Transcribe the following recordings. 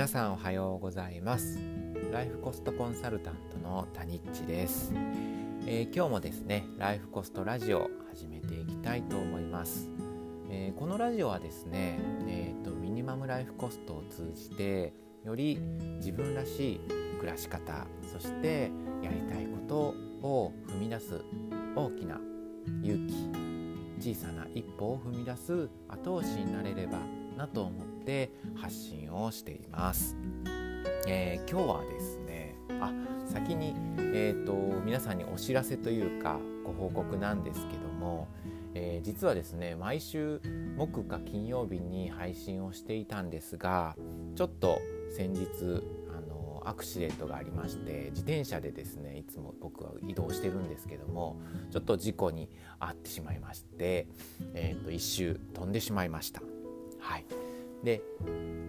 皆さんおはようございます。ライフコストコンサルタントのタニッチです、えー、今日もですねライフコストラジオ始めていきたいと思います、えー、このラジオはですね、えーと、ミニマムライフコストを通じてより自分らしい暮らし方そしてやりたいことを踏み出す大きな勇気小さな一歩を踏み出す後押しになれればなと思って発信をしています。えー、今日はですねあ先に、えーと、皆さんにお知らせというかご報告なんですけども、えー、実はですね毎週木か金曜日に配信をしていたんですがちょっと先日あのアクシデントがありまして自転車でですねいつも僕は移動してるんですけどもちょっと事故に遭ってしまいまして、えーと一周飛んでしまいました。はいで、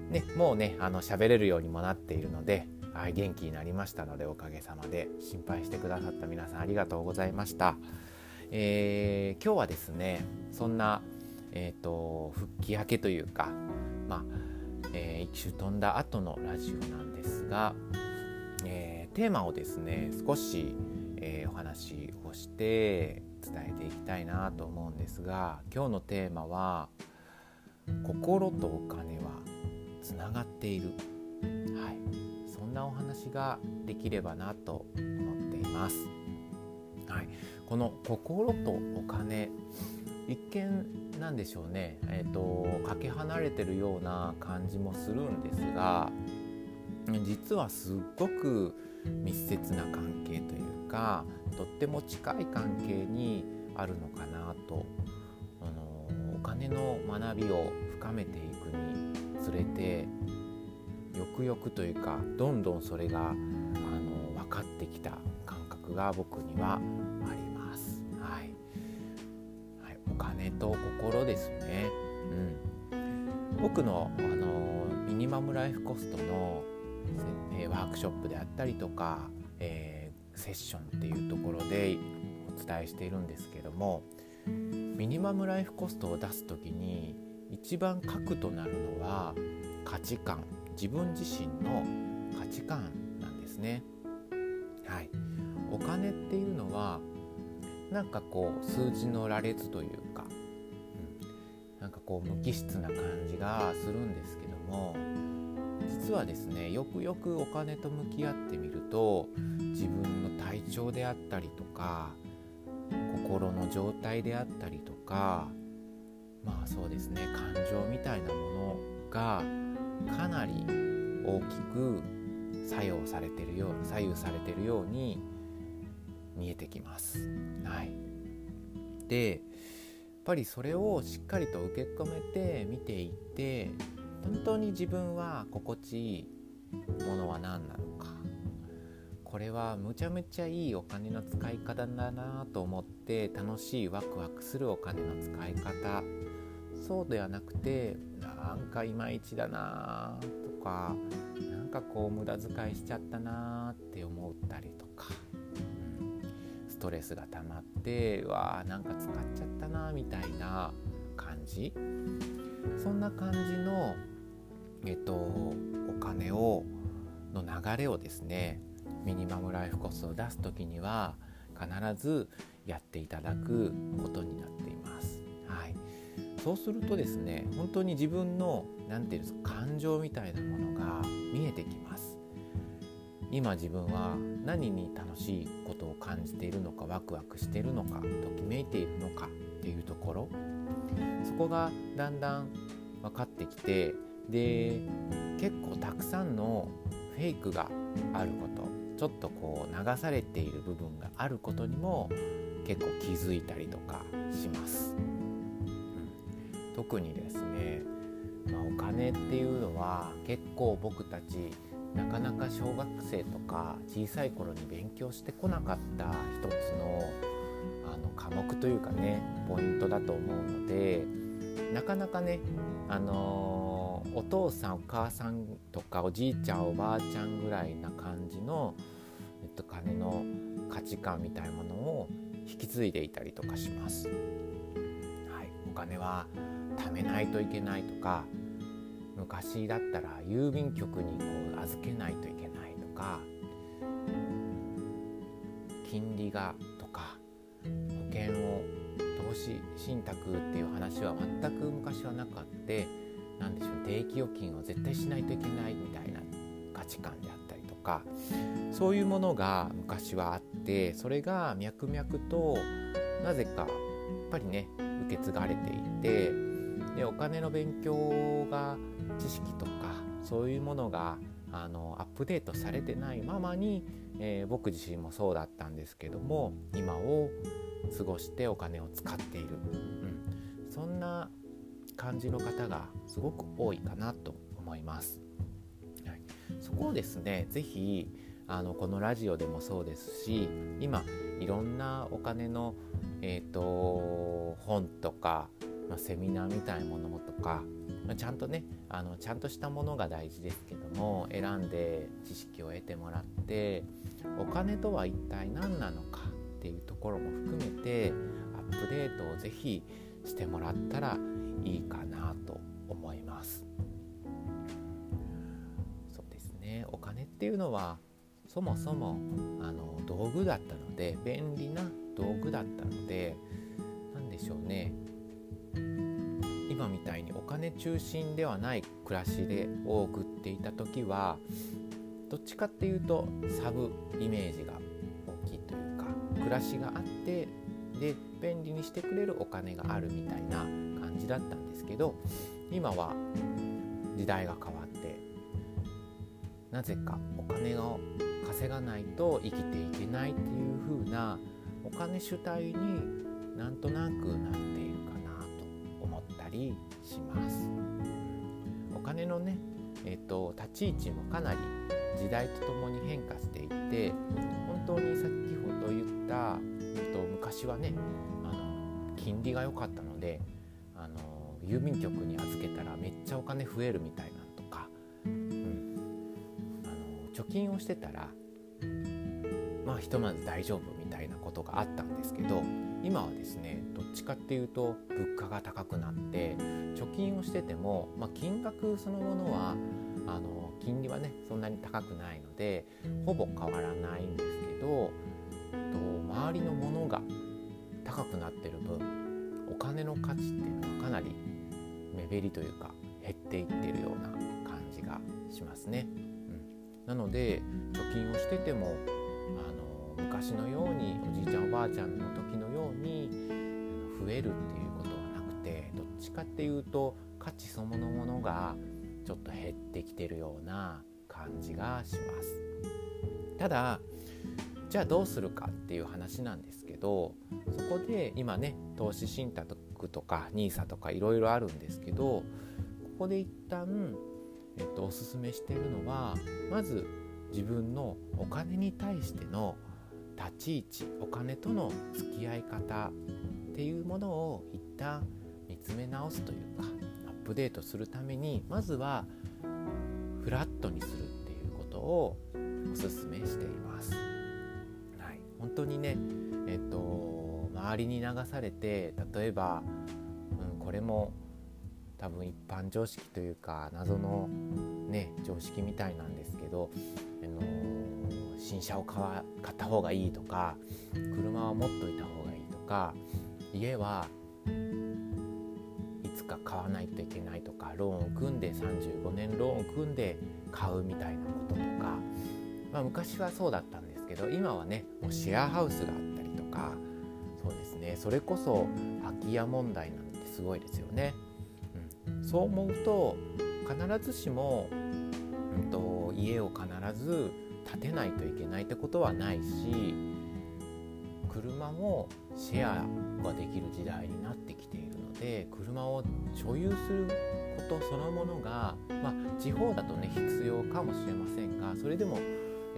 ね、もうねあの喋れるようにもなっているので、はい、元気になりましたのでおかげさまで心配してくださった皆さんありがとうございました。えー、今日はですねそんな、えーと、復帰明けというか、まあえー、一周飛んだ後のラジオなんですが、えー、テーマをですね少し、え、お話をして伝えていきたいなと思うんですが今日のテーマは「心とお金はつながっている、はい、そんなお話ができればなと思っています。はい、この心とお金一見なんでしょうね、えーと、かけ離れてるような感じもするんですが実はすっごく密接な関係というかとっても近い関係にあるのかなとの学びを深めていくにつれてよくよくというかどんどんそれがあの分かってきた感覚が僕にはあります。はい、はい、お金と心ですね。うん、僕のあのミニマムライフコストの、えワークショップであったりとか、えー、セッションっていうところでお伝えしているんですけどもミニマムライフコストを出す時に一番核となるのは価値観。自分自身の価値観なんですね。はい、お金っていうのはなんかこう数字の羅列というか、うん、なんかこう無機質な感じがするんですけども実はですねよくよくお金と向き合ってみると自分の体調であったりとか心の状態であったりとかまあそうですね感情みたいなものがかなり大きく作用されてるよう左右されてるように見えてきます。はい、でやっぱりそれをしっかりと受け止めて見ていって本当に自分は心地いいものは何なのかこれはむちゃむちゃいいお金の使い方だなと思って楽しいワクワクするお金の使い方。そうではなくてなんかいまいちだなとかなんかこう無駄遣いしちゃったなって思ったりとか、ストレスが溜まってわーなんか使っちゃったなみたいな感じ。そんな感じのえっとお金をの流れをですねミニマムライフコスを出す時には必ずやっていただくことになっています。はい、そうするとですね本当に自分の何て言うんですか感情みたいなものが見えてきます。今自分は何に楽しいことを感じているのかワクワクしているのかときめいているのかっていうところそこがだんだん分かってきてで結構たくさんのフェイクがあることちょっとこう流されている部分があることにも結構気づいたりとかします。うん、特にですね、まあ、お金っていうのは結構僕たちなかなか小学生とか小さい頃に勉強してこなかった一つのあの科目というかねポイントだと思うのでなかなかねあのーお父さんお母さんとかおじいちゃんおばあちゃんぐらいな感じの、えっと、金の価値観みたいなものを引き継いでいたりとかします。はい、お金は貯めないといけないとか昔だったら郵便局にこう預けないといけないとか金利がとか保険を投資信託っていう話は全く昔はなかって何でしょう定期預金を絶対しないといけないみたいな価値観であったりとかそういうものが昔はあってそれが脈々となぜかやっぱりね受け継がれていてでお金の勉強が知識とかそういうものがあのアップデートされてないままに、えー、僕自身もそうだったんですけども今を過ごしてお金を使っている、うん、そんな感じの方がすごく多いかなと思います。はい、そこをですね是非あのこのラジオでもそうですし今いろんなお金の、えーと、本とか、まあ、セミナーみたいなものとか、まあ、ちゃんとねあのちゃんとしたものが大事ですけども選んで知識を得てもらってお金とは一体何なのかっていうところも含めてアップデートを是非してもらったらいいかなと思います。そうですね。お金っていうのはそもそもあの道具だったので便利な道具だったので何でしょうね。今みたいにお金中心ではない暮らしでを送っていた時はどっちかっていうとサブイメージが大きいというか暮らしがあってで便利にしてくれるお金があるみたいなじだったんですけど今は時代が変わってなぜかお金を稼がないと生きていけないっていう風なお金主体になんとなくなっているかなと思ったりします。お金のね、えーと、立ち位置もかなり時代とともに変化していて本当に先ほど言った、えーと昔はねあの金利が良かったのであの郵便局に預けたらめっちゃお金増えるみたいなとか、うん、あの貯金をしてたらまあひとまず大丈夫みたいなことがあったんですけど今はですねどっちかっていうと物価が高くなって貯金をしてても、まあ、金額そのものはあの金利はねそんなに高くないのでほぼ変わらないんですけどと周りのものが高くなってる分お金の価値っていうのはかなり目減りというか減っていってるような感じがしますね。うん、なので貯金をしててもあの昔のようにおじいちゃんおばあちゃんの時のように増えるっていうことはなくてどっちかっていうと価値そのものがちょっと減ってきてるような感じがします。ただじゃあどうするかっていう話なんですけどそこで今ね投資信託とか NISA とかいろいろあるんですけどここで一旦、えっと、おすすめしてるのはまず自分のお金に対しての立ち位置お金との付き合い方っていうものを一旦見つめ直すというかアップデートするためにまずはフラットにするっていうことをおすすめしています。本当にねえっと周りに流されて例えば、うん、これも多分一般常識というか謎のね常識みたいなんですけど、あの新車を買わ買った方がいいとか車は持っといた方がいいとか家はいつか買わないといけないとかローンを組んで35年ローンを組んで買うみたいなこととか、まあ、昔はそうだったんですけど今はねもうシェアハウスがあったりとかそうですねそれこそ空き家問題なんてすごいですよね。そう思うと必ずしも、うんと、家を必ず建てないといけないってことはないし車もシェアができる時代になってきているので車を所有することそのものが、まあ、地方だとね必要かもしれませんがそれでも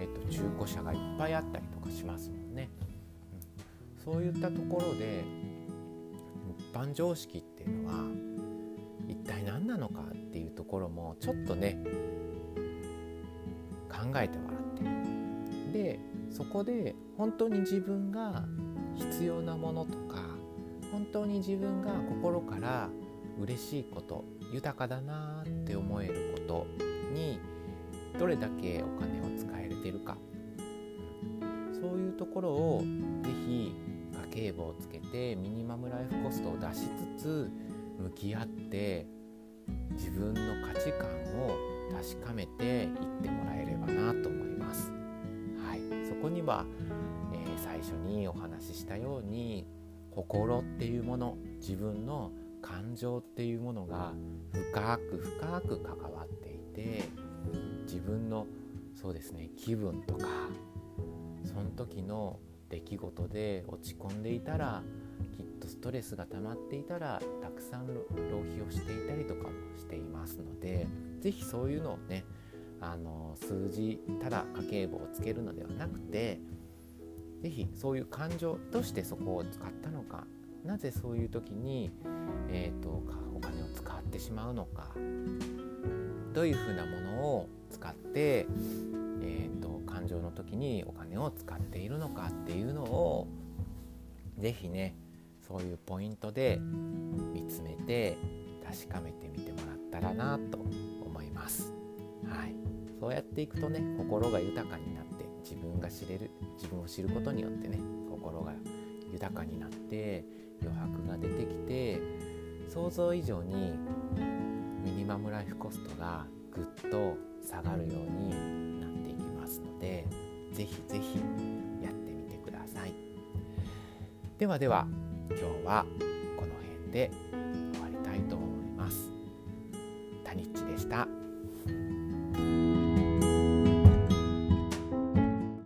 えっと、中古車がいっぱいあったりとかしますもんね。うん、そういったところで一般常識っていうのは一体何なのかっていうところもちょっとね考えてもらってでそこで本当に自分が必要なものとか本当に自分が心から嬉しいこと豊かだなって思えることにどれだけお金を使えてるか、そういうところを是非家計簿をつけてミニマムライフコストを出しつつ向き合って自分の価値観を確かめていってもらえればなと思います。はい、そこには、えー、最初にお話ししたように心っていうもの自分の感情っていうものが深く深く関わっていて自分のそうですね気分とかその時の出来事で落ち込んでいたらきっとストレスが溜まっていたらたくさん浪費をしていたりとかもしていますので是非そういうのをねあの数字ただ家計簿をつけるのではなくて是非そういう感情としてそこを使ったのかなぜそういう時に、えーと、お金を使ってしまうのかどういうふうなものを使って、えーと、感情の時にお金を使っているのかっていうのを是非ねそういうポイントで見つめて確かめてみてもらったらなと思います。はい、そうやっていくとね心が豊かになって自分が知れる自分を知ることによってね心が豊かになって余白が出てきて想像以上に今村ライフコストがぐっと下がるようになっていきますので是非是非やってみてください。ではでは今日はこの辺で。